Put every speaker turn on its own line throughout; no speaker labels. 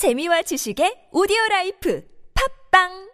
재미와 지식의 오디오 라이프. 팝빵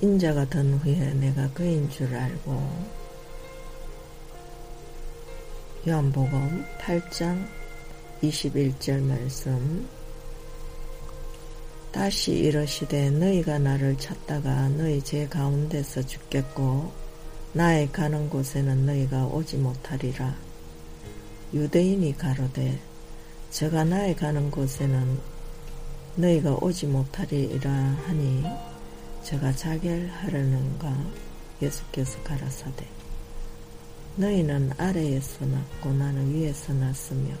인자가 든 후에 내가 그인 줄 알고 요한복음 8장 21절 말씀 다시 이러시되 너희가 나를 찾다가 너희 제 가운데서 죽겠고 나의 가는 곳에는 너희가 오지 못하리라. 유대인이 가로되 저가 나의 가는 곳에는 너희가 오지 못하리라 하니 제가 자결 하려는가? 예수께서 가라사대 너희는 아래에서 났고 나는 위에서 났으며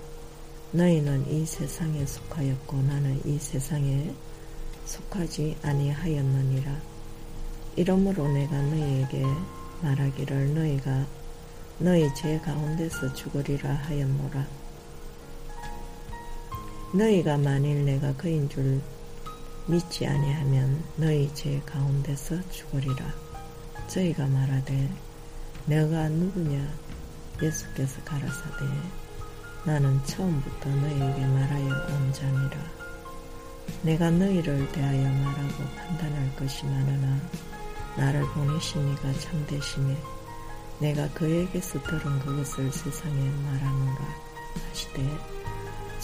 너희는 이 세상에 속하였고 나는 이 세상에 속하지 아니하였느니라. 이러므로 내가 너희에게 말하기를 너희가 너희 제 가운데서 죽으리라 하였노라. 너희가 만일 내가 그인 줄 믿지 아니하면 너희 제 가운데서 죽으리라. 저희가 말하되 내가 누구냐 예수께서 가라사대 나는 처음부터 너희에게 말하여 온 자니라. 내가 너희를 대하여 말하고 판단할 것이 많으나 나를 보내신 이가 참되심에 내가 그에게서 들은 그것을 세상에 말하노라 하시되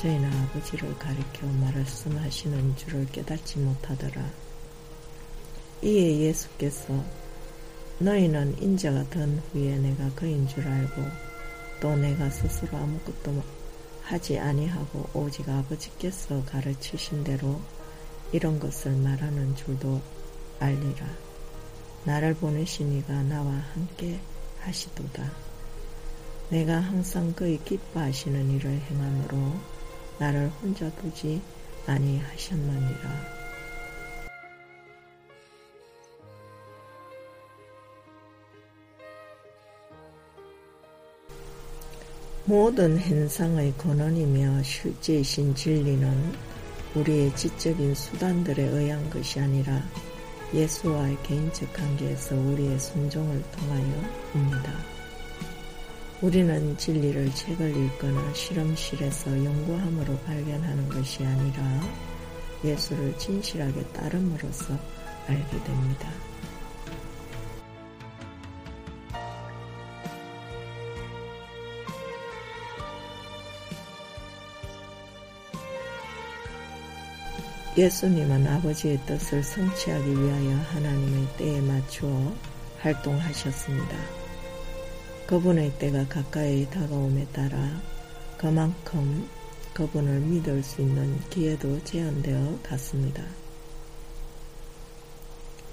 저희는 아버지를 가리켜 말씀하시는 줄을 깨닫지 못하더라. 이에 예수께서 너희는 인자가 든 후에 내가 그인 줄 알고 또 내가 스스로 아무것도 하지 아니하고 오직 아버지께서 가르치신 대로 이런 것을 말하는 줄도 알리라. 나를 보내신 이가 나와 함께 하시도다. 내가 항상 그의 기뻐하시는 일을 행함으로 나를 혼자 두지 아니하셨느니라. 모든 현상의 근원이며 실제이신 진리는 우리의 지적인 수단들에 의한 것이 아니라 예수와의 개인적 관계에서 우리의 순종을 통하여입니다. 우리는 진리를 책을 읽거나 실험실에서 연구함으로 발견하는 것이 아니라 예수를 진실하게 따름으로써 알게 됩니다. 예수님은 아버지의 뜻을 성취하기 위하여 하나님의 때에 맞추어 활동하셨습니다. 그분의 때가 가까이 다가옴에 따라 그만큼 그분을 믿을 수 있는 기회도 제한되어 갔습니다.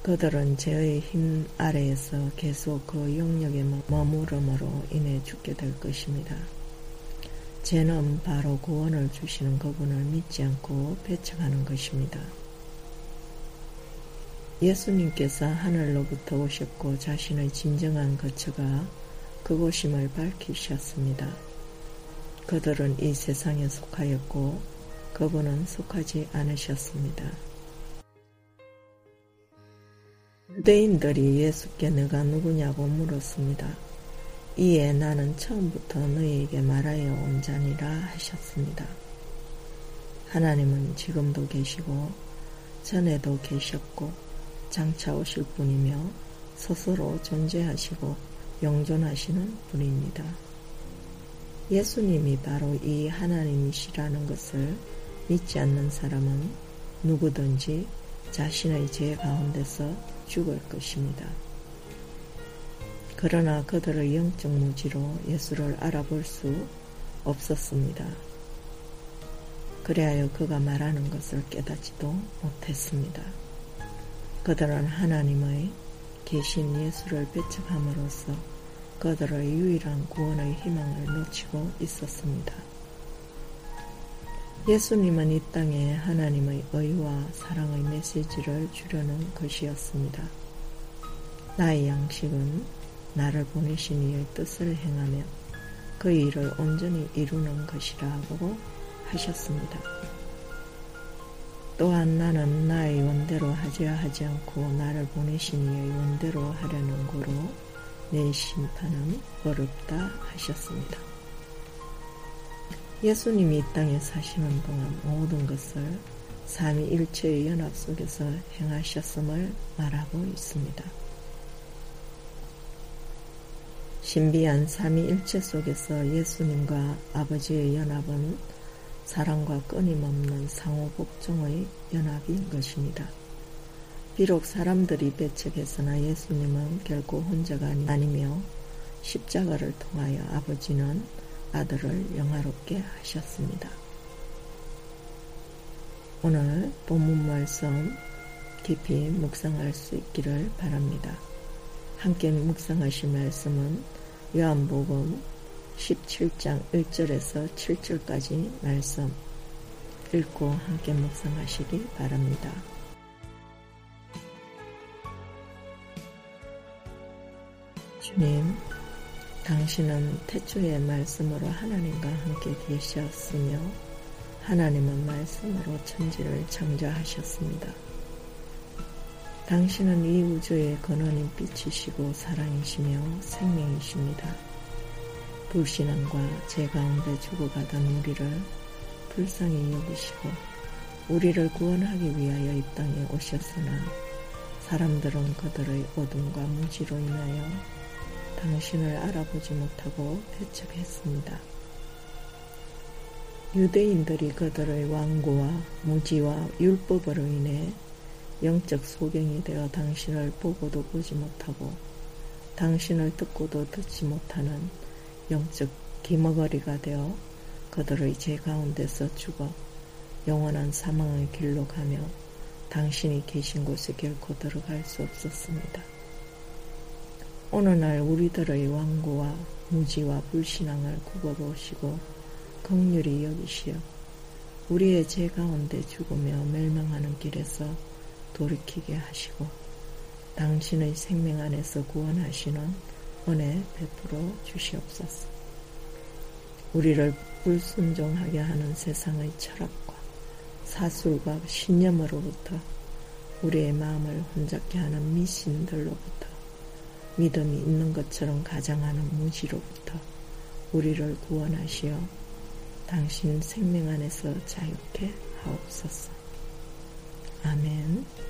그들은 죄의 힘 아래에서 계속 그 영역에 머무름으로 인해 죽게 될 것입니다. 죄는 바로 구원을 주시는 그분을 믿지 않고 배척하는 것입니다. 예수님께서 하늘로부터 오셨고 자신의 진정한 거처가 그곳임을 밝히셨습니다. 그들은 이 세상에 속하였고 그분은 속하지 않으셨습니다. 유대인들이 예수께 내가 누구냐고 물었습니다. 이에 나는 처음부터 너희에게 말하여 온 자니라 하셨습니다. 하나님은 지금도 계시고 전에도 계셨고 장차 오실 분이며 스스로 존재하시고 영존하시는 분입니다. 예수님이 바로 이 하나님이시라는 것을 믿지 않는 사람은 누구든지 자신의 죄 가운데서 죽을 것입니다. 그러나 그들의 영적 무지로 예수를 알아볼 수 없었습니다. 그래하여 그가 말하는 것을 깨닫지도 못했습니다. 그들은 하나님의 계신 예수를 배척함으로써 그들의 유일한 구원의 희망을 놓치고 있었습니다. 예수님은 이 땅에 하나님의 의와 사랑의 메시지를 주려는 것이었습니다. 나의 양식은 나를 보내신 이의 뜻을 행하며 그 일을 온전히 이루는 것이라고 하셨습니다. 또한 나는 나의 원대로 하자 하지 않고 나를 보내신 이의 원대로 하려는 거로 내 심판은 어렵다 하셨습니다. 예수님이 이 땅에 사시는 동안 모든 것을 삼위일체의 연합 속에서 행하셨음을 말하고 있습니다. 신비한 삼위일체 속에서 예수님과 아버지의 연합은 사랑과 끊임없는 상호복종의 연합인 것입니다. 비록 사람들이 배척했으나 예수님은 결코 혼자가 아니며 십자가를 통하여 아버지는 아들을 영화롭게 하셨습니다. 오늘 본문 말씀 깊이 묵상할 수 있기를 바랍니다. 함께 묵상하실 말씀은 요한복음 17장 1절에서 7절까지 말씀 읽고 함께 묵상하시기 바랍니다. 주님, 당신은 태초의 말씀으로 하나님과 함께 계셨으며 하나님은 말씀으로 천지를 창조하셨습니다. 당신은 이 우주의 근원인 빛이시고 사랑이시며 생명이십니다. 불신앙과 제 가운데 죽어가던 우리를 불쌍히 여기시고 우리를 구원하기 위하여 이 땅에 오셨으나 사람들은 그들의 어둠과 무지로 인하여 당신을 알아보지 못하고 배척했습니다. 유대인들이 그들의 완고와 무지와 율법으로 인해 영적 소경이 되어 당신을 보고도 보지 못하고 당신을 듣고도 듣지 못하는 영적 기머거리가 되어 그들의 죄 가운데서 죽어 영원한 사망의 길로 가며 당신이 계신 곳에 결코 들어갈 수 없었습니다. 오늘날 우리들의 완고와 무지와 불신앙을 굽어보시고 극률이 여기시어 우리의 죄 가운데 죽으며 멸망하는 길에서 돌이키게 하시고 당신의 생명 안에서 구원하시는 은혜 베풀어 주시옵소서. 우리를 불순종하게 하는 세상의 철학과 사술과 신념으로부터 우리의 마음을 혼잡게 하는 미신들로부터 믿음이 있는 것처럼 가장하는 무지로부터 우리를 구원하시어 당신 생명 안에서 자유케 하옵소서. 아멘.